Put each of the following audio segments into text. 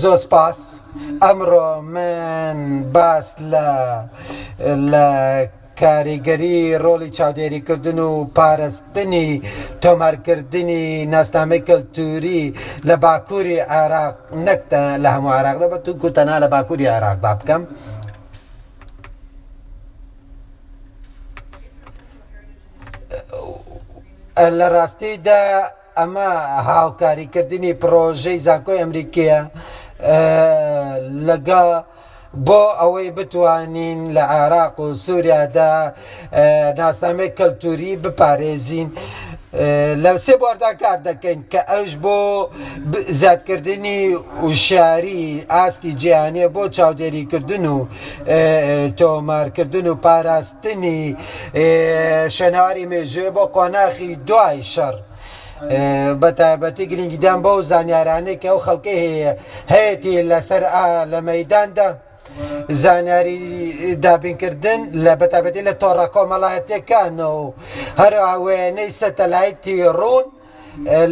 زۆر سپاس ئەمڕۆ من باس لە لە کاریگەری ڕۆلی چاودێریکردن و پارستنی تۆمارکردنی ناستامی کەلتوری لە باکووری عراق نەکتە لە هەموو عراقدا بە تو کوتەنا لە باکووری عراقدا بکەم. لە ڕاستیدا ئەمە هاوکاریکردنی پرۆژەی زانکۆی ئەمریکیە لەگە بۆ ئەوەی بتوانین لە عراق و سووریادا ناسنامەی کەلتوری بپارێزین. لە سێ بواردا کار دەکەین کە ئەش بۆ زیادکردنی وشاری ئاستی جیهانیە بۆ چاودێریکردن و تۆمارکردن و پاراستنی شەناواری مێژێ بۆ قۆناخی دوای شەڕ. بە تایبەتی گرنگیدان بەو زانیارانەی کە ئەو خەڵکی هەیە هەیەی لەسەر لە مەداندا زانیاری دابینکردن لە بەتابەتی لە تۆڕە کۆمەڵایەتەکانەوە هەروە وێنەی سەتەلایتی ڕوون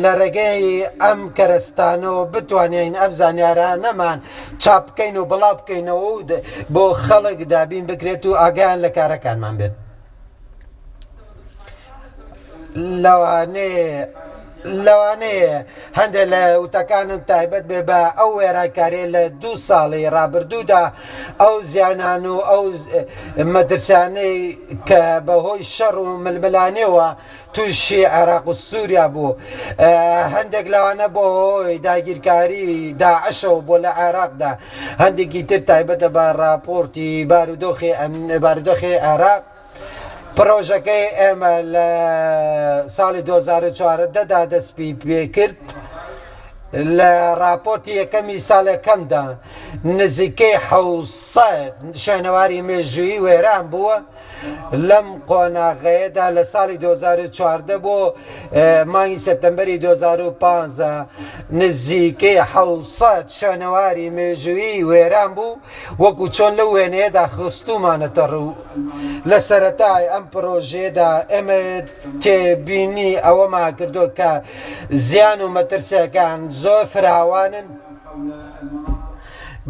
لە ڕێگەی ئەم کەرستانەوە بتوانین ئەم زانیارە نەمان چاپ بکەین و بڵاو بکەینەوە و بۆ خەڵک دابین بکرێت و ئاگیان لە کارەکانمان بێت. لەوانێ لەوانەیە هەندێک لە وتەکانم تایبەت بێ بە ئەو وێراکارێ لە دوو ساڵی رابرردوودا ئەو زیانان و ئەو مەدرسانەی کە بەهۆی شەڕ و ململانەوە تووشی عێراق و سووریا بوو هەندێک لەوانە بۆ هۆی داگیرکاری داعشە و بۆ لە عێراقدا هەندێکی تر تایبەتە بە راپۆرتی بارودۆخی ئەم بارودۆخی عێراق پرۆژەکەی ئێمە لە ساڵی 2004 دەدا دەستپی پێکرد لە راپۆرتی یەکەمی ساڵەکەمدا نزیکەی حوسەت شوێنەواری مێژویی وێران بووە لەم قۆناغەیەدا لە ساڵی 2014 بۆ مانگی سپتمبری 2015 نزیکەی حوسەت شانەواری مێژووی وێران بوو وەکو چۆن لە وێنەیەدا خستومانەتە ڕوو لە سەتای ئەم پرۆژێدا ئەمە تێبینی ئەوەما کردو کە زیان و مەترسیەکان زۆر فراوانن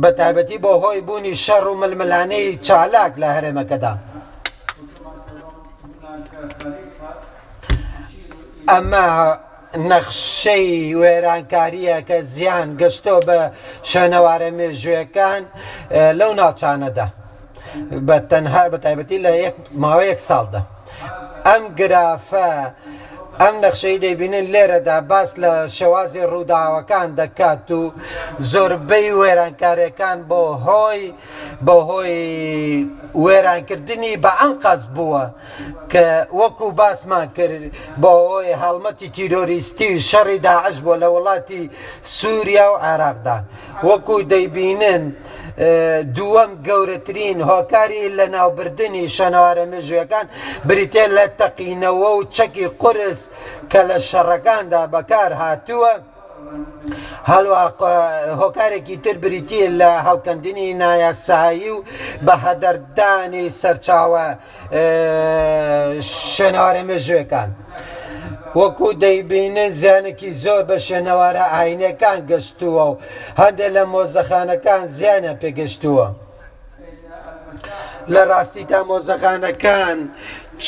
بە تایبەتی بۆ هۆی بوونی شەڕ و ململانەی چالاک لە هەرێمەکەدا. ئەمە نەخشەی وێرانکاریە کە زیان گەشتۆ بە شوێنەوارە مێژوەکان لەو ناچانەدا بە تەنها بە تایبەتی لە ماوەیەک ساڵدا. ئەم گرافە ئەم نەخشەی دەیبینن لێرەدا باس لە شێوازی ڕووداوەکان دەکات و زۆربەی وێرانکاریەکان بۆ هۆی بە هۆی وێرانکردنی بە ئەنقاز بووە کە وەکو باسمان کرد بۆ هۆی هەڵمەتی تیرۆریستی شەڕی داعش بۆ لە وڵاتی سووریا و عێراقدا وەکو دەیبینن دووەم گەورەترین هۆکاری لە ناوبردننی شەنەوارە مژویەکان بریتێ لە تەقینەوە و چەکی قرس کە لە شەڕەکاندا بەکار هاتووە. هەروە هۆکارێکی تر بریتی لە هەڵکەندنی نایاسایی و بە هەدەردانی سەرچاوە شەنەوارە مێژوەکان. وەکو دەیبینە زیانێکی زۆر بە شێنەوارە ئاینەکان گەشتووە و هەندە لە مۆزەخانەکان زیانە پێگەشتووە. لە ڕاستی تا مۆزەخانەکان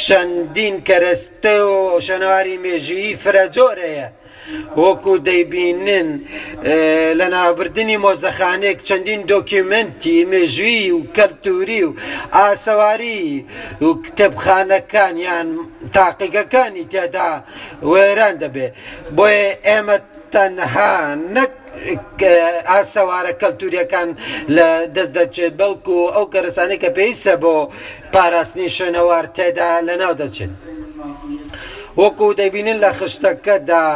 چەندین کەرەستە و شەنەواری مێژویی فرە جۆرەیە. وەکو دەیبینن لە ناوبردننی مۆزەخانێک چەندین دۆکیمنتی مێژوی و کەلتوری و ئاسەواری و کتێبخانەکان یان تاقیگەکانی تێدا وێران دەبێ بۆیە ئێمە تەنها نەک ئاسەوارە کەلتوریەکان لە دەست دەچێت بەڵکو ئەو کەرسانی کە پێیسە بۆ پاراستنی شوێنەوار تێدا لەناو دەچێت. وەکو دەبینن لە خشتەکەدا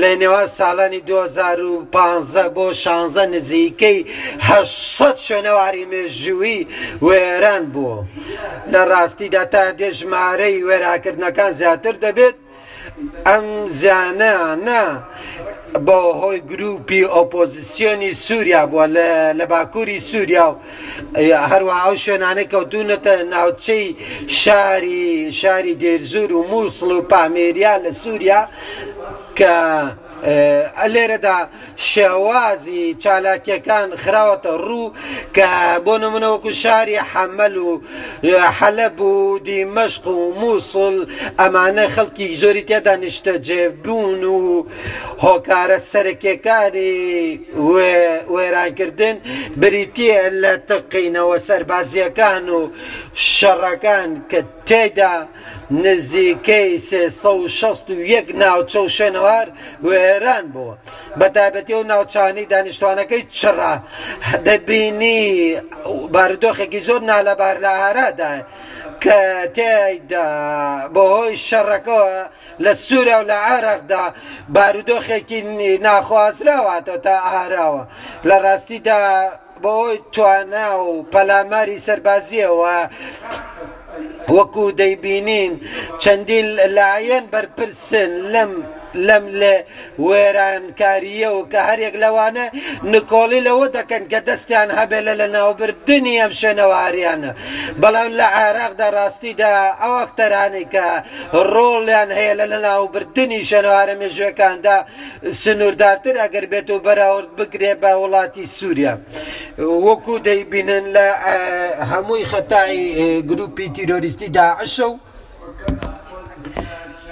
لە نێوان ساڵانی 2015 بۆ 16 نزیکەی 800 شوێنەواری مێژووی وێران بوو لە ڕاستیدا تا دێژمارەی وێراکردنەکان زیاتر دەبێت ئەم زیانە بۆ هۆی گروپی ئۆپۆزیسیۆنی سووریا بووە لە باکووری سووریا و هەروە ئەو شوێنانە کەوتونەتە ناوچەی شاری شاری دێرزور و مووسڵ و پامێریا لە سووریا کە لێرەدا شێوازی چالاکیەکان خراوەتە ڕوو کە بۆ نمونەوەکو شاری حەمەل و حەلب و دیمەشق و مووسڵ ئەمانە خەڵکی زۆری تێدا نیشتە جێبوون و هۆکارە سەرکیەکانی وێرانکردن بریتە لە تقینەوە سەربازیەکان و شەڕەکان کە تێدا نزیکەی سێ 16 و یەک ناوچە و شوێنەوار وێ حەیران بوو بە تایبەتی و ناوچانی دانیشتوانەکەی چڕا دەبینی بارودۆخێکی زۆر نالەبار لە ئارادا کە تێدا بەهۆی شەڕەکەەوە لە سوورە و لە عراقدا بارودۆخێکی ناخوازراواتەوە تا ئاراوە لە ڕاستیدا بۆی توانە و پەلاماری سەربازیەوە وەکو دەیبینین چەندین لایەن بەرپرسن لەم لەم لێ وێرانکاریەوە کە هەرێک لەوانە نکۆڵی لەوە دەکەن کە دەستیان هەبێ لە لە ناوبردننی ئەم شوێنەوەواریانە بەڵام لە عێراقدا ڕاستیدا ئەو ئەکتەرانی کە ڕۆڵیان هەیە لە لە ناوبردننی شەنەوارە مێژوەکاندا سنووردارتر ئەگەر بێت و بەراورد بگرێ بە وڵاتی سووریا وەکو دەیبینن لە هەمووی خەتای گروپی تیرۆریستی داعشە و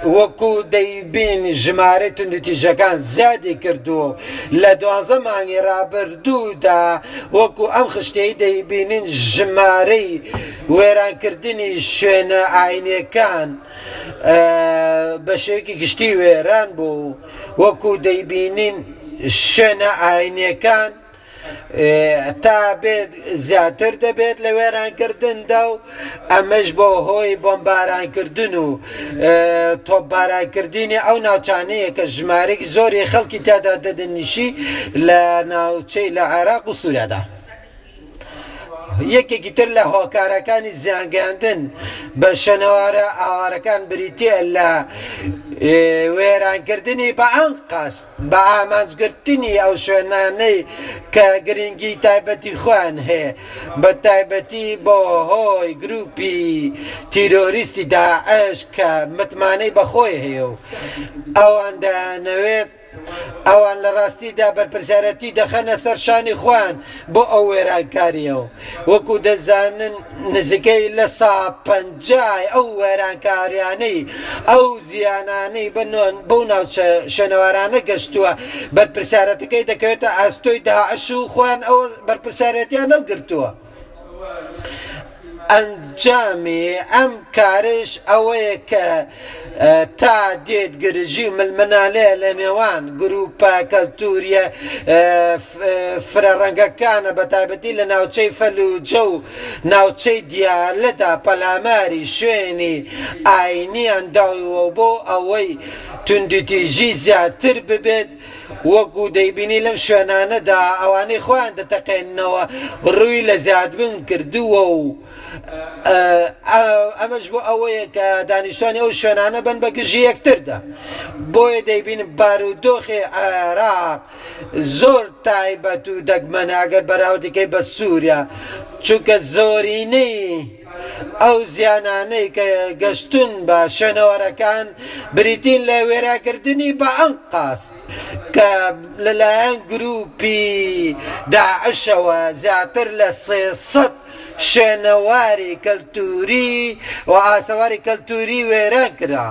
وەکو دەیبین ژمارە تونتیژەکان زیادی کردووە لە دوانزە مانگی رابرردوودا وەکو ئەم خشتەی دەیبینین ژمارەی وێرانکردنی شوێنە ئاینەکان بە شێکی گشتی وێران بوو وەکو دەیبینین شوێنە ئاینەکان تا بێت زیاتر دەبێت لە وێرانکردندا و ئەمەش بۆ هۆی بۆمبارانکردن و تۆپبارانکردنی ئەو ناوچانەیە کە ژمارێک زۆری خەڵکی تادا دەدەنیشی لە ناوچەی لە عێراق و سوورادا. یەکێکی تر لە هۆکارەکانی زیانگەاندن بە شەنەوارە ئاوارەکان بریتە لە وێرانکردنی بە ئەم قاست بە ئامانجگرتنی ئەو شوێنانەی کە گرنگی تایبەتی خوان هەیە بە تایبەتی بۆ هۆی گروپی تیرۆریستی داعش کە متمانەی بەخۆی هەیە و ئەوەندانەوێت ئەوان لە ڕاستیدا بەرپرسیارەتی دەخەنە سەر شانی خوان بۆ ئەو وێرانکاریەوە وەکو دەزانن نزیکەی لە سا پەنجای ئەو وێرانکاریانەی ئەو زیانانەی بنۆن بەو ناو شەنەوارانە گەشتووە بەرپرسیارەتەکەی دەکەوێتە ئاستۆی داعش و خوان ئەو بەرپرسیارەتیان نەگرتووە. ئەنجامی ئەم کارش ئەوەیە کە تا دێت گرژی ملمنالەیە لە نێوان گروپە کەلتوریە فرەڕەنگەکانە بە تایبەتی لە ناوچەی فەلوجە و ناوچەی دیالەدا پەلاماری شوێنی ئاینی ئەنداوەوە بۆ ئەوەی توندتیژی زیاتر ببێت وەکو دەیبینی لەم شوێنانەدا ئەوانەی خۆیان دەتەقێنەوە ڕووی لە زیادبن کردووە و ئەمەش بۆ ئەوەیە کە دانیشتوانی ئەو شوێنانە بن بە گژی یەکتردا بۆیە دەیبین بارودۆخی عێراق زۆر تایبەت و دەگمەناگەر بەراوردەکەی بە سووریا چونکە زۆرینەی ئەو زیانانەی کە گەشتون بە شوێنەوەرەکان بریتین لە وێراکردنی بە ئەم قاست کە لەلایەن گروپی داعشەوە زیاتر لە سێسە شوێنەواری کەلتوری و ئاسەواری کەلتوری وێران کرا.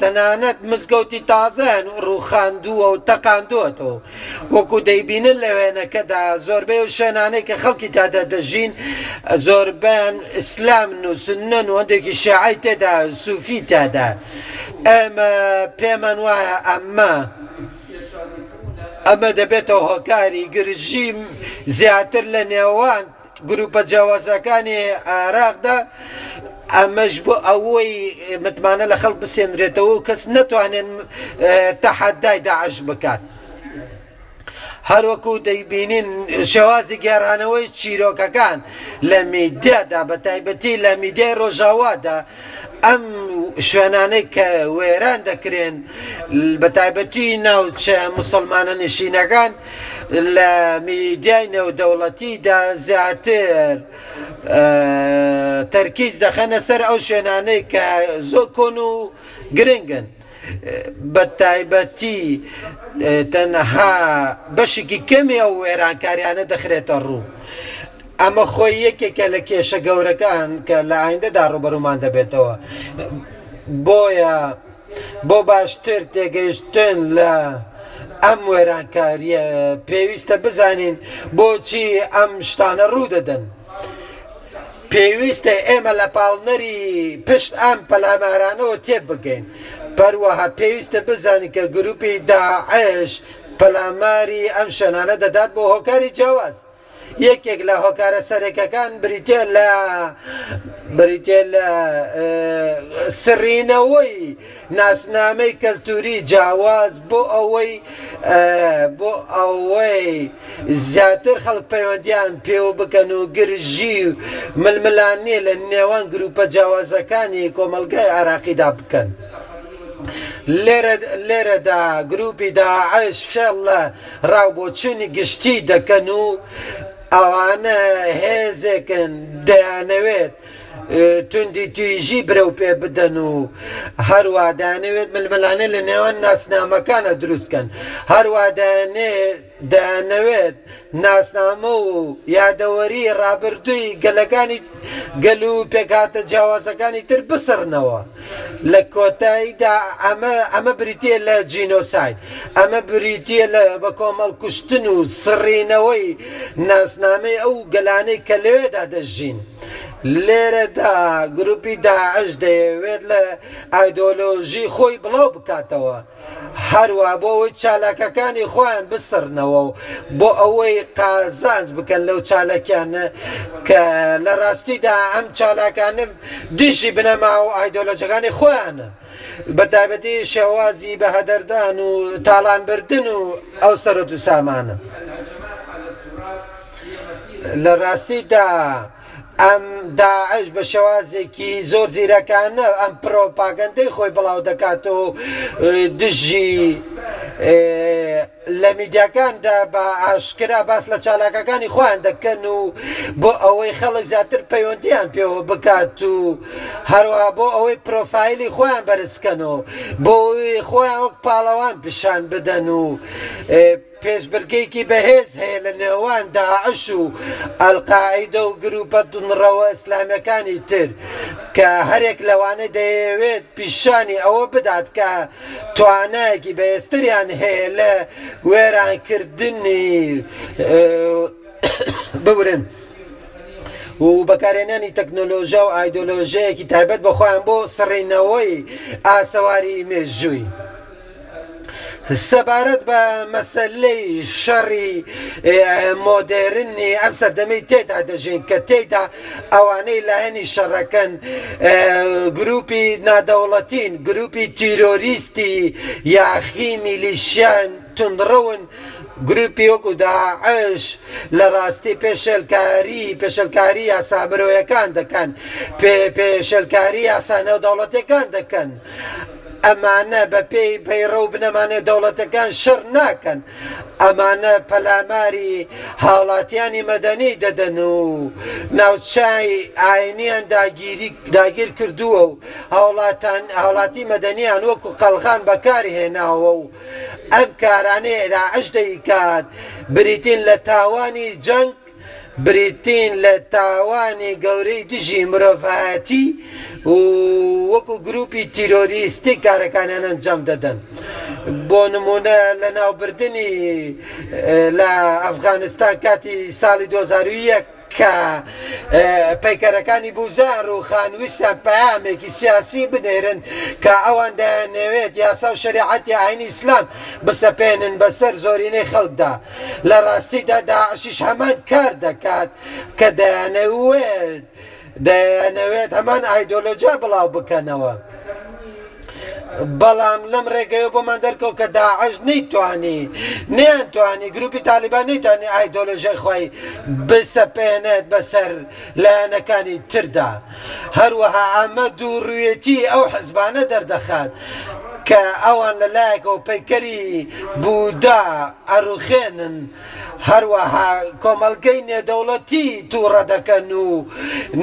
تەنانەت مزگەوتی تازەن ڕووخاندووە و تەقاندوەتەوە وەکو دەیبینن لە وێنەکەدا زۆربەی و شوێنانەی کە خەڵکی تادا دەژین زۆربەن ئسلام نووسنن وەندێکی شعی تێدا سوفی تادا ئەمە پێمان وایە ئەمە. ئەمە دەبێتەوە هۆکاری گرژیم زیاتر لە نێوان گروپە جیاوازەکانی عراقدا امش بو اوي متمانه لخلق بسين ريتو كس نتو نەتوانێن آه، تحدي داعش بكات هەروەکو دەیبینین شێوازی گێڕانەوەی چیرۆکەکان لە میدیادا بە تایبەتی لە میدیای ڕۆژاوادا ئەم شوێنانەی کە وێران دەکرێن بە تایبەتی ناوچە مسلمانە نشینەکان لە میدیای نێودەوڵەتیدا زیاتر تەرکیز دەخەنە سەر ئەو شوێنانەی کە زۆر کۆن و گرنگن. بە تایبەتی تەنەها بەشکی کەمی ئەو وێرانکاریانە دەخرێتە ڕوو. ئەمە خۆی یەکێکە لە کێشە گەورەکان کە لە ئایندەدا ڕوبەرومان دەبێتەوە. بۆیە بۆ باشتر تێگەیشتن لە ئەم وێرانکاریە پێویستە بزانین بۆچی ئەم شتانە ڕوو دەدەن. پێویستە ئێمە لە پاڵنەری پشت ئەم پەلامارانەوە تێ بگەین بەروەها پێویستە بزانین کە گروپی داعش پەلاماری ئەم شەنانە دەدات بۆ هۆکاری جیاواز. یەکێک لە هۆکارە سەرێکەکان بریتێ لە بریتێ لە سرینەوەی ناسنامەی کەلتوری جیاواز بۆ ئەوەی بۆ ئەوەی زیاتر خەڵک پەیوەندیان پێوە بکەن و گرژی و ململانێ لە نێوان گروپە جیاوازەکانی کۆمەلگای عراقیدا بکەن. لێرە لێرەدا گروپی داعش فێڵ لە ڕاوبۆچوونی گشتی دەکەن و ئەوانە هێزێکن دەیانەوێت توندی تویژی برەو پێ بدەن و هەروادانەوێت ململانە لە نێوان ناسنامەکانە دروستکەن هەروادانێت دەنەوێت ناسنامە و یادەوەری ڕابردووی گەلەکانی گەل و پێکاتە جیاوازەکانی تر بسرنەوە لە کۆتاییدا ئەمە ئەمە بریتە لە جینۆسایت ئەمە بریتە لە بە کۆمەڵ کوشتن و سڕینەوەی ناسنامەی ئەو گەلانەی کە لەوێدا دەژین. لێرەدا گروپی داعش دەیەوێت لە ئایدۆلۆژی خۆی بڵاو بکاتەوە هەروە بۆ ئەوی چالاکەکانی خۆیان بسرنەوە بکەنەوە و بۆ ئەوەی قازانج بکەن لەو چالەکیانە کە لە ڕاستیدا ئەم چالاکانم دیشی بنەما و ئایدۆلۆجەکانی خۆیانە بەتابەتی شێوازی بە هەدەردان و تاڵانبردن و ئەو سەرەت و سامانە لە ڕاستیدا ئەم داعش بە شێوازێکی زۆر زیرەکانە ئەم پرۆپاگەندەی خۆی بڵاو دەکات و دژی لە میدیاکاندا بە ئاشکرا باس لە چالاکەکانی خۆیان دەکەن و بۆ ئەوەی خەڵک زیاتر پەیوەندیان پێوە بکات و هەروە بۆ ئەوەی پرۆفایلی خۆیان بەرزکەن و بۆ خۆیان وەک پاڵەوان پیشان بدەن و پێشبرگێکی بەهێز هەیە لە نێوان داعش و ئەلقاعیدە و گروپە دونڕەوە ئسلامەکانی تر کە هەرێک لەوانە دەیەوێت پیشانی ئەوە بدات کە توانایەکی بەێستریان هەیە لە وێرانکردنی بورن. و بەکارێنانی تەکنۆلۆژە و ئایدۆلۆژەیەکی تایبەت بەخۆیان بۆ سڕینەوەی ئاسەواری مێژووی. سەبارەت بە مەسلەی شەڕی مۆدێرنی ئەم سەردەمەی تێدا دەژین کە تێدا ئەوانەی لایەنی شەڕەکەن گروپی نادەوڵەتین گروپی تیرۆریستی یاخی میلیشیان تندڕون گروپی وەکو داعش لە ڕاستی پێشلکاری پێشلکاری یاسابرۆیەکان دەکەن پێشلکاری یاسانە و دەوڵەتەکان دەکەن ئەمانە بە پێی پەیڕە و بنەمانێ دەوڵەتەکان شڕ ناکەن ئەمانە پەلاماری هاوڵاتیانی مەدەنی دەدەن و ناوچای ئاینیان داگیری داگیر کردووە و هاوڵاتان هاوڵاتی مەدەنیان وەکو قەلغان بەکاری هێناوە و ئەم کارانەیەدا عش دەیکات بریتین لە تاوانی جەنگ بریتین لە تاوانی گەورەی دژی مرۆڤەتی و وەکو گروپی تیرۆریستی کارەکانیان ئەنجام دەدەن بۆ نمونە لە ناوبردننی لە ئەفغانستان کاتی ساڵی 2001 کە پەیکەرەکانی بوزار و خانویستان پامێکی سیاسی بنێرن کە ئەوان دەیانەوێت یاسا و شریعەتی ئاینی ئیسلام بسەپێنن بەسەر زۆرینەی خەڵدا لە ڕاستیدا داعشیش هەمان کار دەکات کە دەیانەوێت دەیانەوێت هەمان ئایدۆلۆجیا بڵاو بکەنەوە. بەڵام لەم ڕێگەی بۆمان دەرکەوت کە داعش نەیتوانی نێنتوانی گروپی تالیبان نەیتوانانی ئایدۆلژە خۆی بسەپێنێت بەسەر لایەنەکانی تردا هەروەها ئەمە دووڕویەتی ئەو حزبانە دەردەخات کە ئەوان لەلایەکەوە پەیکەری بوودا ئەروخێنن هەروەها کۆمەلگەی نێدەوڵەتی تووڕە دەکەن و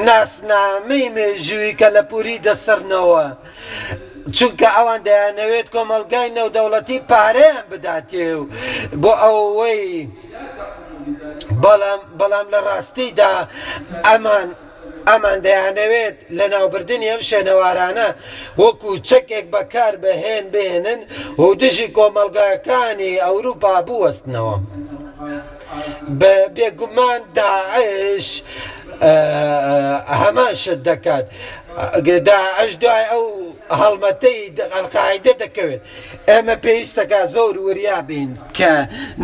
ناسنامەی مێژووی کە لە پوری دەسرنەوە. چونکە ئەوان دەیانەوێت کۆمەلگای نەودەوڵەتی پارەیان بداتێ و بۆ ئەوەی بەڵام لە ڕاستیدا ئەمان ئەمان دەیانەوێت لە ناوبردننی ئەم شەنەوارانە وەکو چەکێک بەکار بەهێن بێنن و دژی کۆمەلگاکانی ئەوروپا بوەستنەوە. بە بێگومان داعش هەمان شت دەکات داعش دوای ئەو هەڵمەتەی ئەلقاعدە دەکەوێت ئێمە پێویستەکە زۆر وریا بین کە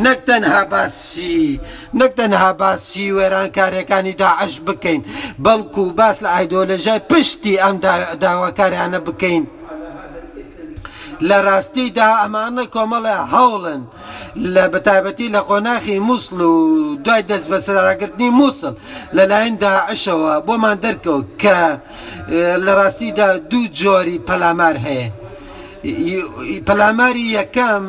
نەک تەنها باسی نەک تەنها باسی وێرانکاریەکانی داعش بکەین بەڵکو باس لە ئایدۆلژای پشتی ئەم داواکاریانە بکەین. لە ڕاستیدا ئەمانە کۆمەڵە هەوڵن لە بەتابەتی لە قۆناخی مووسڵ و دوای دەست بە سەراگررتنی مووسڵ لەلایەندا عشەوە بۆمان دەرکەوت کە لە ڕاستیدا دوو جۆری پەلامار هەیە پەلاماری یەکەم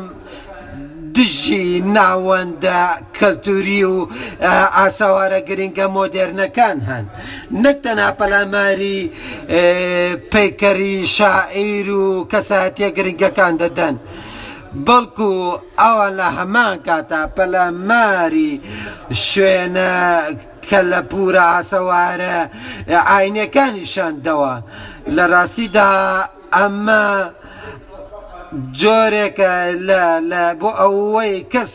دژی ناوەندە کەلتوری و ئاساوارە گرنگە مۆدررنەکان هەن نەتەنا پەلاماری پیکەری شاعیر و کەساتە گرنگەکان دەدەن. بەڵکو ئەوە لە هەمان کاتا پەلەماری شوێنە کە لە پورە ئاسەوارە ئاینەکانیشاندەوە لە ڕاستیدا ئەمە جۆرێکە بۆ ئەوەی کەس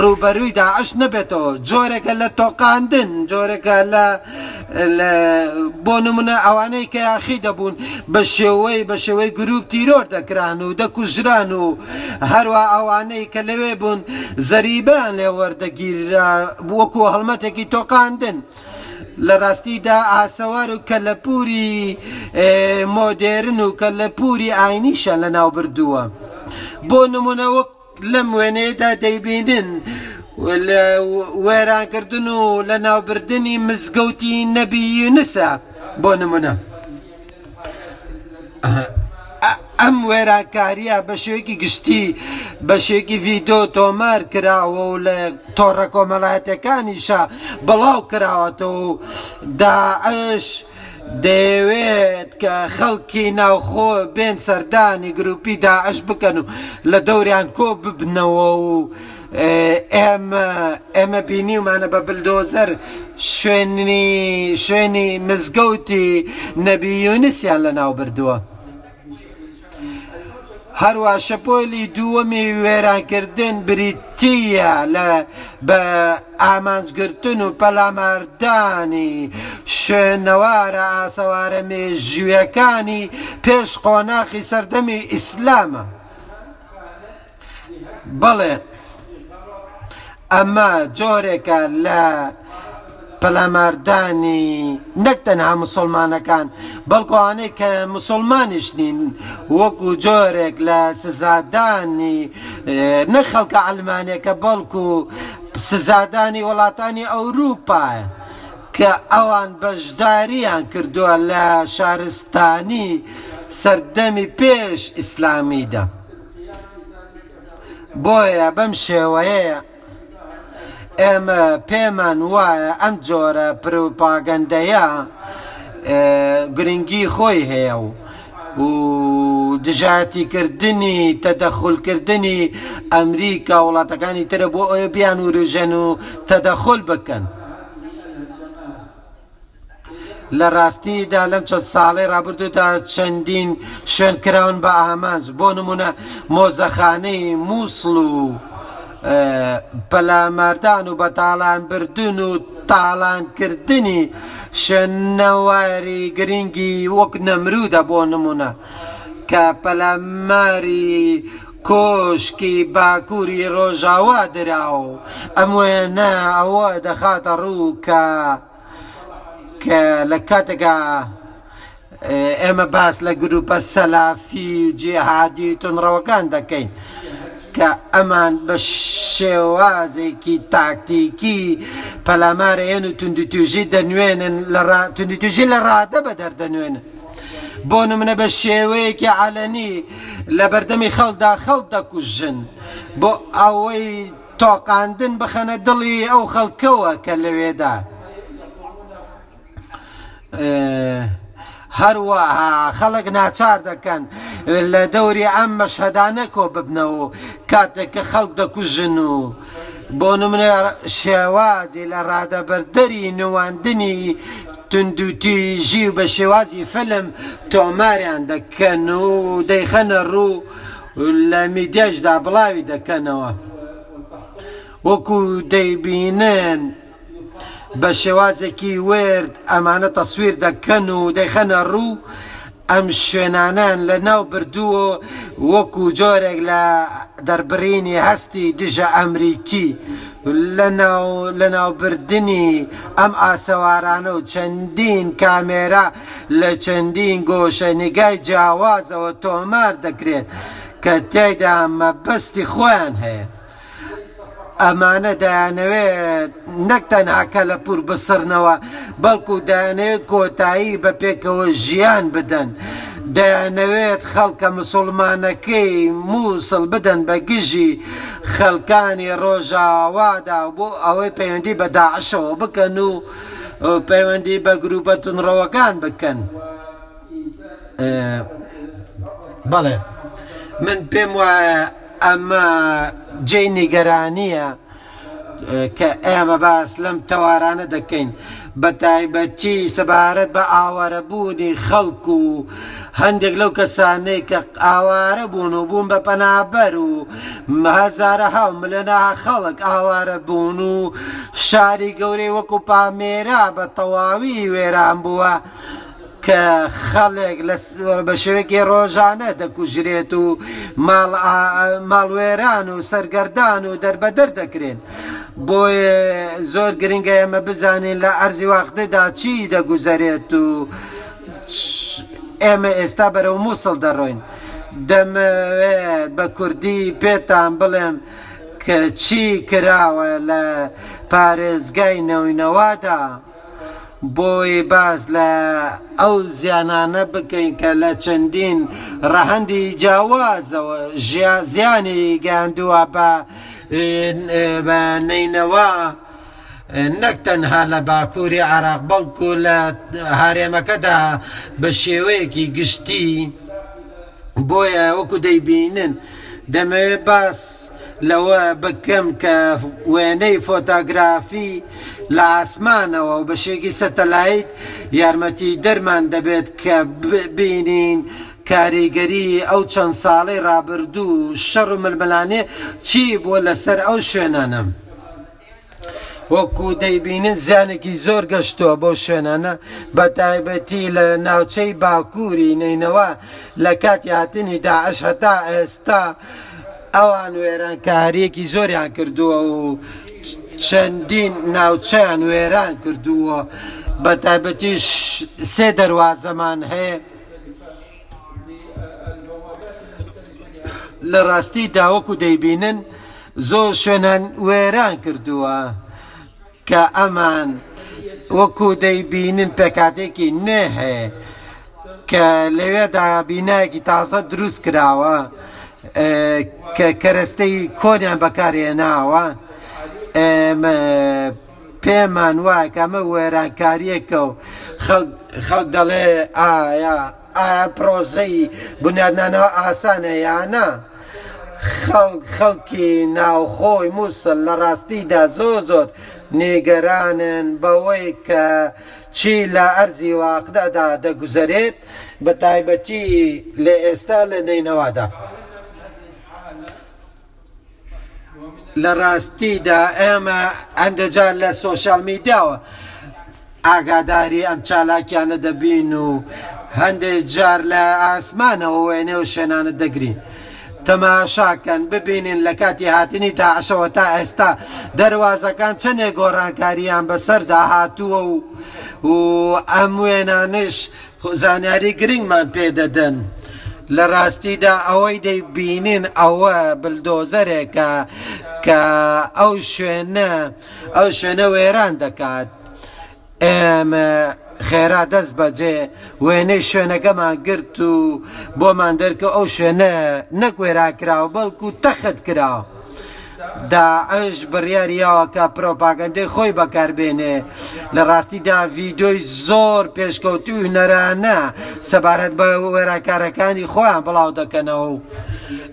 ڕوبەروی داعش نبێتەوە جۆرێکە لە تۆقااندن جۆرێکە لە بۆ نمونە ئەوانەی کە یاخی دەبوون بە شێوەی بە شێوەی گرروپ تیرۆر دەکران و دەکوژران و هەروە ئەوانەی کە لەوێ بوون زەریبان لێ وەردەگیرا وەکو هەڵمەتێکی تۆقااندن. لە ڕاستیدا ئاسەوار و کە لە پووری مۆدێرن و کە لە پووری ئاینیشە لە ناوبردووە بۆ نمونەوەک لەم وێنێدا دەیبینن وێرانکردن و لە ناوبردننی مزگەوتی نەبی نسە بۆ نمونە ئەم وێراکاریە بە شوێکی گشتی بەشێکی ڤیددیو تۆمار کراوە و لە تۆڕە کۆمەڵایەتەکانیشە بڵاو کراوەتەوە و داعش دەیەوێت کە خەڵکی ناوخۆ بێن سەردانی گروپی داعش بکەن و لە دەوریان کۆ ببنەوە و ئێمە ئێمە بینی ومانە بە بلدۆزەر شوێنی شوێنی مزگەوتی نەبی یونسیان لە ناو بردووە. هەروە شەپۆلی دووەمی وێرانکردن بریتیە لە بە ئامانجگرتن و پەلاماردانی شوێنەوارە ئاسەوارە مێژویەکانی پێش قۆناخی سەردەمی ئیسلامە بڵێ ئەمە جۆرێکە لە پەلاماردانی نەک تەنها مسلمانەکان بەڵکوانەی کە مسلمانیش نین وەکو جۆرێک لە سزادانی نەخەڵکە ئەلمانەکە بەڵکو سزادانی وڵاتانی ئەوروپایە. کە ئەوان بەشداریان کردووە لە شارستانی سەردەمی پێش ئیسلامیدا بۆیە بەم شێوەیە ئێمە پێمان وایە ئەم جۆرە پروپاگەندەیە گرنگی خۆی هەیە و و دژاتیکردنی تەدەخلکردنی ئەمریکا وڵاتەکانی ترە بۆ ئەوە بیان وروژەن و تەدەخل بکەن. لە ڕاستیدا لەم چەند ساڵی رابرردودا چەندین شوێنکراون بە ئامانج بۆ نمونە مۆزەخانەی مووسڵ و بەلامەردان و بەتاالان بردن و تاالانکردنی شەنەواری گرنگی وەک نەمرودە بۆ نمونە کە پەلەماری کۆشکی باکووری ڕۆژاوا دراوە ئەم وێنە ئەوە دەخاتە ڕوو کە کە لە کاتێکا ئێمە باس لە گروپە سەلافی جێهادی تونڕەوەکان دەکەین. کە ئەمان بە شێوازێکی تاکتیکی پەلامارەیەن و تونندتوژی دەنوێنن لە تونندتوژی لە ڕادە بە دەردەنوێنن. بۆ نمونە بە شێوەیەکی علەنی لە بەردەمی خەڵدا خەڵ دەکوژن بۆ ئەوەی تۆقااندن بخەنە دڵی ئەو خەڵکەوە کە لەوێدا. هەروەها خەڵک ناچار دەکەن لە دەوری ئەم مەشهدانە کۆ ببنەوە کاتێککە خەڵک دەکوژن و بۆ نمونە شێوازی لە ڕادەبەردەری نواندنی تونندوتیژی و بە شێوازی فلم تۆماریان دەکەن و دەیخەنە ڕوو لە میدێشدا بڵاوی دەکەنەوە وەکو دەیبینن بە شێوازێکی ورد ئەمانە تەسویر دەکەن و دەیخەنە ڕوو ئەم شوێنانان لە ناو بردووە وەکو جۆرێک لە دەربڕینی هەستی دژە ئەمریکی لە ناوبردننی ئەم ئاسەوارانە و چەندین کامێرا لە چەندین گۆشە نیگای جیاوازەوە تۆمار دەکرێت کە تێدا مەبەستی خۆیان هەیە. ئەمانە دایانەوێت نەکتەناکە لە پور بسرنەوە بەڵکو دایانەوێت کۆتایی بە پێکەوە ژیان بدەن. دەیانەوێت خەڵکە مسلمانەکەی مووسڵ بدەن بە گژی خەلکانی ڕۆژاوادا بۆ ئەوەی پەیوەندی بە داعشەوە بکەن و پەیوەندی بە گروپە تونڕەوەکان بکەن. بەڵێ من پێم وایە ئەمە جێ نیگەرانیە کە ئێمە باس لەم تەوارانە دەکەین بە تایبەتی سەبارەت بە ئاوارەبوونی خەڵک و هەندێک لەو کەسانەی کە ئاوارە بوون و بوون بە پەنابەر و هەزارە هاو ملەنا خەڵک ئاوارە بوون و شاری گەورەی وەکو پامێرا بە تەواوی وێران بووە کە خەڵێک بە شوێکی ڕۆژانە دەکوژرێت و ماڵوێران و سەرگەردان و دەربەدەر دەکرێن بۆیە زۆر گرنگە ئێمە بزانین لە ئەرزی وقتدا چی دەگوزارێت و ئێمە ئێستا بەرەو مووسڵ دەڕۆین دەمەوێت بە کوردی پێتان بڵێم کە چی کراوە لە پارێزگای نەوینەوادا. بۆی باز لە ئەو زیانانە بکەین کە لە چەندین ڕەهندی جیاوازەوە زیانی گەاندووە بە نینەوە نەک تەنها لە باکووری عراق بەڵکو لە هارێمەکەدا بە شێوەیەکی گشتی بۆیە وەکو دەیبینن دەمەوێت باس. لەوە بکەم کە وێنەی فۆتاگرافی لە ئاسمانەوە و بەشێکی سەتەلایت یارمەتی دەرمان دەبێت کە بینین کاریگەری ئەو چەند ساڵی رابرردوو شەڕ و ململانێ چی بۆ لەسەر ئەو شوێنانم. وەکو دەیبینن زیانێکی زۆر گەشتووە بۆ شوێنانە بە تایبەتی لە ناوچەی باکووری نینەوە لە کاتی هاتنی داعش هەتا ئێستا ئەوان وێران کارێکی زۆریان کردووە و چەندین ناوچەیان وێران کردووە بە تایبەتیش سێ دەواازەمان هەیە لە ڕاستی داوەکو دەیبینن زۆر شوێنان وێران کردووە کە ئەمان وەکو دەیبینن پێکاتێکی نوێ هەیە کە لەوێدا بینایەکی تازە دروست کراوە. کە کەرەستەی کۆنیان بەکارێناوە پێمان وای کەمە وێرانکاریەکە و خەڵ دەڵێ ئایا ئایا پرۆزەی بنیادنانەوە ئاسانە یانە خەڵکی ناوخۆی مووسل لە ڕاستیدا زۆر زۆر نێگەرانن بەوەی کە چی لە ئەرزی واقدەدا دەگوزەرێت بە تایبەتی لە ئێستا لە نینەوادا. لە ڕاستیدا ئێمە ئەندەجار لە سۆشال میدیاوە ئاگاداری ئەم چالاکیانە دەبین و هەندێک جار لە ئاسمانەوە وێنێ و شوێنانە دەگرین. تەماشاکەن ببینین لە کاتی هاتنی تا عشەوە تا ئێستا دەواازەکان چنێ گۆڕانکاریان بەسەردا هاتووە و و ئەم وێنانش زانیاری گرنگمان پێدەدەن. لە ڕاستیدا ئەوەی دەیبینین ئەوە بلدۆزەرێکە کە ئەو شوێنە ئەو شوێنە وێران دەکات ئێمە خێرا دەست بەجێ وێنەی شوێنەکەمان گرت و بۆمان دەرکە ئەو شوێنە نەک وێراکراوە بەڵکو تەخت کراوە. داعش بڕیاریەوەکە پرۆپاگەندەی خۆی بەکاربێنێ لە ڕاستیدا ڤیددیۆی زۆر پێشکەوتی و نەرانە سەبارەت بە وەراکارەکانی خۆیان بڵاو دەکەنەوە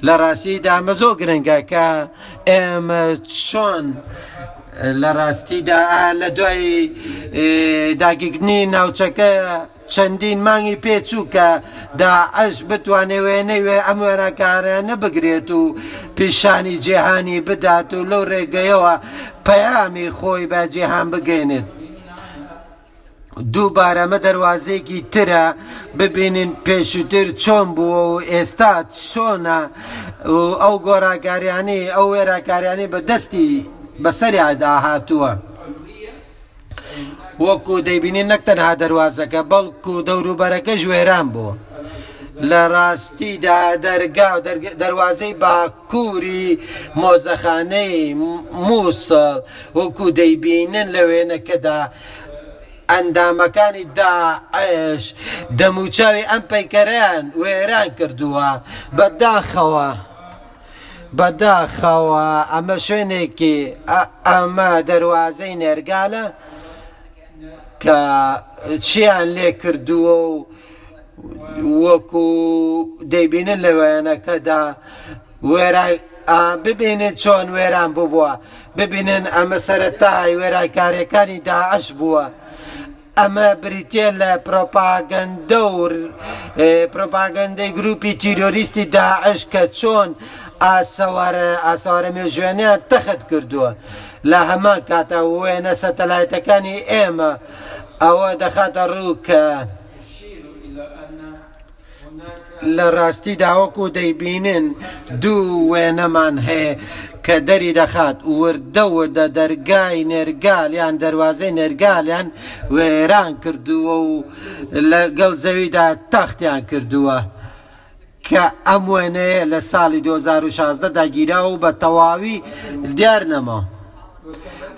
لە ڕاستیدا مەزۆ گرنگە کە ئێمە چۆن. لە ڕاستیدا لە دوای داگیگنی ناوچەکە چەندین مانگی پێچووکە دا ئەش بتوانێ وێنەیوێ ئەم وێنەکارە نەبگرێت و پیشانی جیهانی بدات و لەو ڕێگەیەوە پەیامی خۆی بە جیهان بگەێنێت. دووبارەمە دەواازێکی ترە ببینین پێشتر چۆن بووە و ئێستا چۆنە ئەو گۆڕاکاریانی ئەو وێراکاریانی بە دەستی بەسەری ئادا هاتووە. وەکو دەیبینین نەک تەنها دەواازەکە بەڵکو دەوروبەرەکە ژێران بوو لە ڕاستیدا دەرگا و دەواازەی باکووری مۆزەخانەی مووسڵ وەکو دەیبینن لە وێنەکەدا ئەندامەکانی داعش دەموچاوی ئەم پەیکەریان وێران کردووە بەداخەوە. بەداخەوە ئەمە شوێنێکی ئەمە دەواازەی نێرگالە کە چیان لێ کردووە و وەکو دەیبینن لەوێنەکەدا وێرای ببینێت چۆن وێران ببووە ببینن ئەمە سەرەتای وێرای کارەکانی داعش بووە. ئەمە بریتە لە پرۆپاگەندەور پرۆپاگەندەی گروپی تیرۆریستی داعش کە چۆن ئاسەوارە ئاسەوارە مێژوێنیان تەخت کردووە. لە هەمان کاتە وێنە سەتەلایەتەکانی ئێمە ئەوە دەخاتە ڕوو کە لە ڕاستی داوەکو دەیبینن دوو وێنەمان هەیە کە دەری دەخات وردە وردە دەرگای نێرگالیان دەواازەی نێرگالیان وێران کردووە و لەگەڵ زەویدا تەختیان کردووە کە ئەم وێنەیە لە ساڵی 2016 داگیرا و بە تەواوی دیار نەمەوە.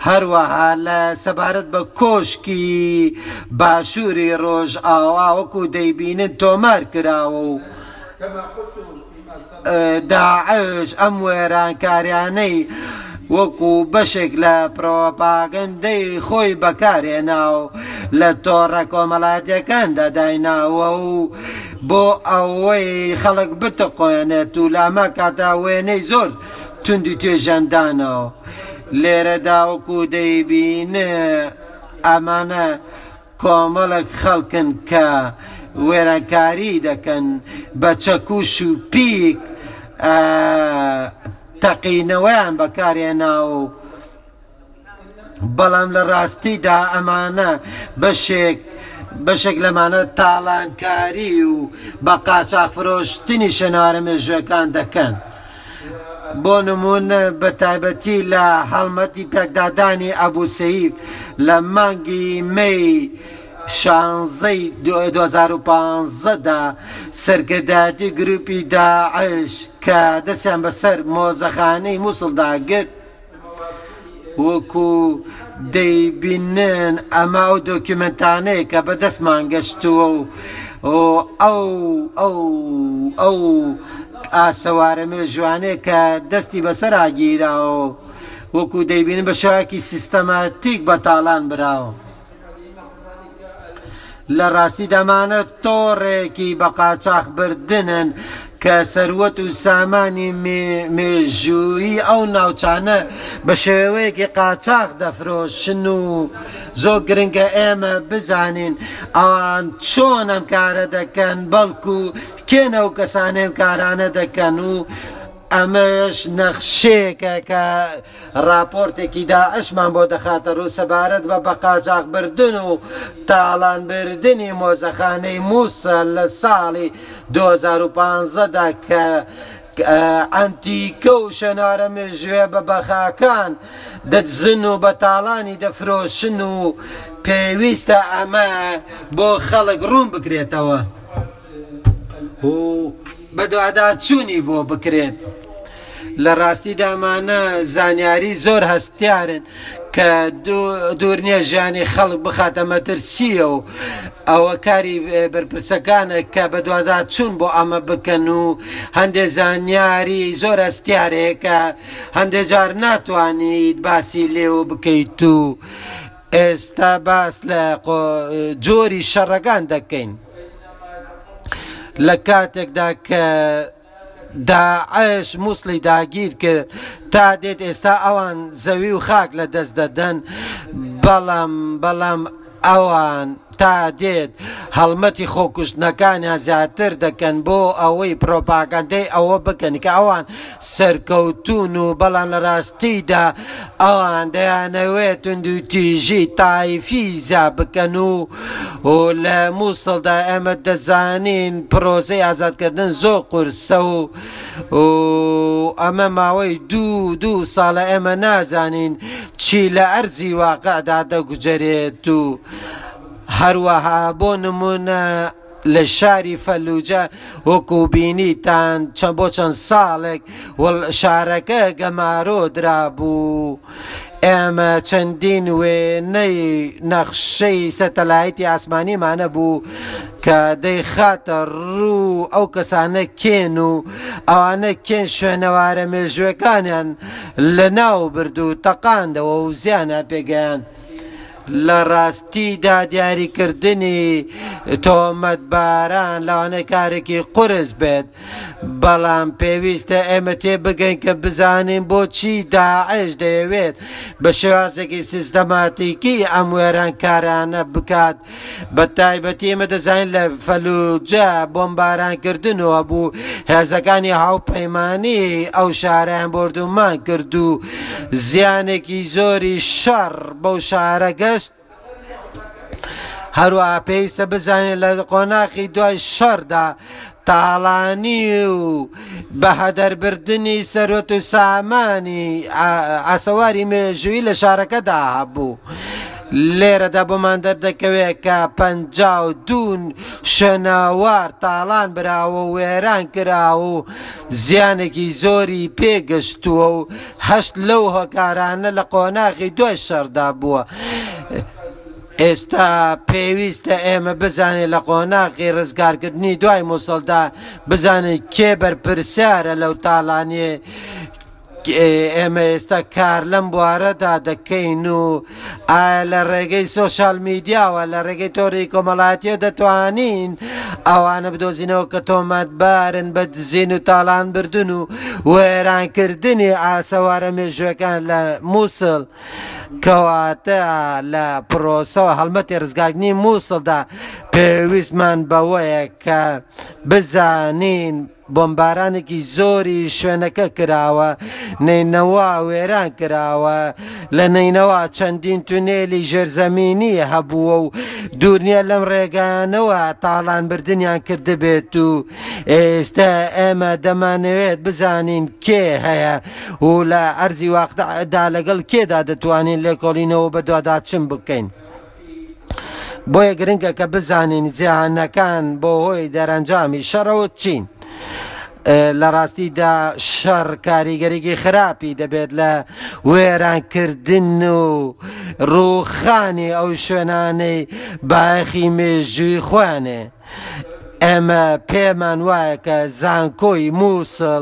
هەروەها لە سەبارەت بە کۆشکی باشووری ڕۆژ ئاوا وەکو دەیبینن تۆمار کراوە و داعش ئەم وێرانکاریانەی وەکو بەشێک لە پرۆپاگەندەی خۆی بەکارێناو لە تۆڕە کۆمەڵاتیەکان دەدایناوە و بۆ ئەوەی خەڵک بتەقۆێنێت و لامە کاتا وێنەی زۆر توندی توێژەندانەوە. لێرە داوەکو دەیبینێ ئەمانە کۆمەڵک خەڵکن کە وێرەکاری دەکەن بە چەکوش و پیک تەقینەوەیان بەکارێنا و بەڵام لە ڕاستیدا ئەمانە بەشێک بەشێک لەمانە تاڵانکاری و بە قاچافرۆشتنی شەنارە مێژەکان دەکەن. بۆ نمونە بە تایبەتی لە هەڵمەتی پێکدادانی ئەبووسیب لە مانگی مەی شانزەی 2015دا سەرگرداتی گروپی داعش کە دەستیان بەسەر مۆزەخانەی مووسڵداگرت وەکو دەیبینن ئەمە ئەو دۆکیمنتانەیە کە بە دەستمان گەشتووە و ئەو ئەو ئەو ئاسەوارەمێ ژوانێک کە دەستی بەسەراگیرا و وەکو دەیبین بە شوەکی سیستەماتیک بە تاالان براوە لە ڕاستی دەمانە تۆڕێکی بە قاچاخ بردنن کە سەروەت و سامانی مێژووی ئەو ناوچانە بە شێوەیەکی قاچاق دەفرۆشن و زۆر گرنگە ئێمە بزانین ئەوان چۆن ئەم کارە دەکەن بەڵکو کێنە و کەسانێم کارانە دەکەن و ئەمەش نەخشێکە کە راپۆرتێکی دا ئەشمان بۆ دەخاتە ڕوو سەبارەت بە بەقاجاق بردن و تاڵانبردننی مۆزەخانەی مووسە لە ساڵی 2015دا کە ئەنتیکە و شەنارە مێژوێ بە بەخاکان دەتزن و بە تاڵانی دەفرۆشن و پێویستە ئەمە بۆ خەڵک ڕوون بکرێتەوە. بەدووادا چوونی بۆ بکرێت. لە ڕاستی دامانە زانیاری زۆر هەستیارن کە دوورنیە ژیانی خەڵک بخاتە مەترسیە و ئەوە کاری بەرپرسەکانە کە بە دووادا چوون بۆ ئەمە بکەن و هەندێک زانیاری زۆر ئەستیارێکە هەندێک جار ناتوانیت باسی لێو بکەیت و ئێستا باس لە جۆری شەڕەکان دەکەین. لە کاتێکدا کە داعش مووسلی داگیر کرد تا دێت ئێستا ئەوان زەوی و خاک لە دەست دەدەن بەڵام بەڵام ئەوان تا دێت هەڵمەتی خۆکوشتنەکانیان زیاتر دەکەن بۆ ئەوەی پرۆپاگەندەی ئەوە بکەن کە ئەوان سەرکەوتون و بەڵام لە ڕاستیدا ئەوان دەیانەوێت تونندوتیژی تایفیزا بکەن و لە مووسڵدا ئەمە دەزانین پرۆزەی ئازادکردن زۆر قرسە و ئەمە ماوەی دوو دوو ساڵە ئێمە نازانین چی لە ئەرزی واقعدا دەگوجەرێت و هەروەها بۆ نمونە لە شاری فەلوجە وەکوبینیتان چەند بۆ چەند ساڵێک شارەکە گەمارۆ درابوو. ئێمە چەندین وێنەی نەخشەی سەتەلایەتی ئاسمانیمانە بوو کە دەیخاتە ڕوو ئەو کەسانە کێن و ئەوانە کێن شوێنەوارە مێژوەکانیان لە ناو بردو تەقاندەوە و زیانە پێگەیان. لە ڕاستیدا دیاریکردنی تۆمەتباران لاوانە کارێکی قرس بێت بەڵام پێویستە ئێمە تێ بگەین کە بزانین بۆچی داعش دەیەوێت بە شێوازێکی سیستەماتیکی ئەم وێران کارانە بکات بە تایبەتی ئمە دەزانین لە فەلوجە بۆمبارانکردنەوە بوو هێزەکانی هاوپەیمانانی ئەو شارەیان بردومان کردو زیانێکی زۆری شەڕ بەو شارەگە هەروە پێویستە بزانێت لە قۆناقی دوای شەردا تاڵانی و بە هەدەربردننی سەرۆت و سامانی ئاسەواری مێژووی لە شارەکەدا هەبوو. لێرەدا بۆمان دەردەکەوێت کە پنج دوون شەناوار تاڵان براوە و وێران کرا و زیانێکی زۆری پێگەشتووە و هەشت لەو هۆکارانە لە قۆناغی دوای شەردا بووە. ئێستا پێویستە ئێمە بزانێت لە قۆناقی ڕزگارکردنی دوای مووسڵدا بزانێت کێ بەرپرسیارە لەو تاڵانێ ئێمە ئێستا کار لەم بوارەدا دەکەین و ئایا لە ڕێگەی سۆشال میدیاوە لە ڕێگەی تۆری کۆمەڵاتیە دەتوانین ئەوانە بدۆزینەوە کە تۆمەتبارن بە دزین و تاالان بردن و وێرانکردنی ئاسەوارە مێژوەکان لە مووسڵ کەواتە لە پرۆسەوە هەڵمەتی ڕزگاگنی مووسڵدا پێویستمان بەوەیە کە بزانین بۆمبارانێکی زۆری شوێنەکە کراوە نینەوە وێران کراوە لە نینەوە چەندین تونێلی ژێرزەمینی هەبووە و دوورنیە لەم ڕێگانەوە تاڵان بردنیان کردبێت و ئێستا ئێمە دەمانەوێت بزانین کێ هەیە و لە ئەرزی وەختدا لەگەڵ کێدا دەتوانین لێکۆڵینەوە بە دووادا چم بکەین. بۆیە گرنگە کە بزانین زیانەکان بۆ هۆی دەرەنجامی شەڕەوە چین. لە ڕاستیدا شەڕ کاریگەریگی خراپی دەبێت لە وێرانکردن و ڕووخانی ئەو شوێنانەی باخی مێژووی خوانێ ئەمە پێمان وایە کە زانکۆی مووسڵ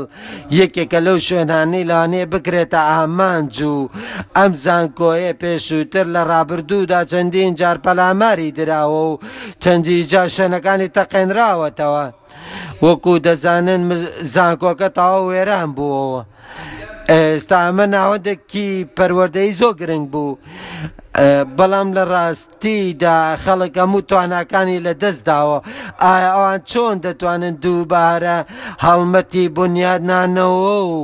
یەکێکە لەو شوێنانی لانێ بکرێتە ئامانج و ئەم زانکۆیە پێشووتر لە ڕابردوودا چەندین جار پەلاماری دراوە و چەندی جا شوێنەکانی تەقێنراوەتەوە وەکو دەزانن زانکۆکە تاوا وێران بووەوە. ئێستا ئەمە ناوەندێکی پەروەردەی زۆر گرنگ بوو بەڵام لە ڕاستیدا خەڵک هەموو تواناکانی لە دەستداوە ئایا ئەوان چۆن دەتوانن دووبارە هەڵمەتی بنیادنانەوە و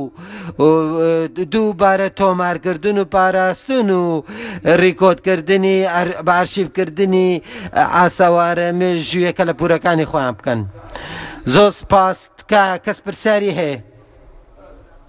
دووبارە تۆمارکردن و پاراستن و ڕیکۆتکردنی باشیفکردنی ئاسەوارە مێژویەکە لە پورەکانی خۆیان بکەن زۆر سپاست کە کەس پرسیاری هەیە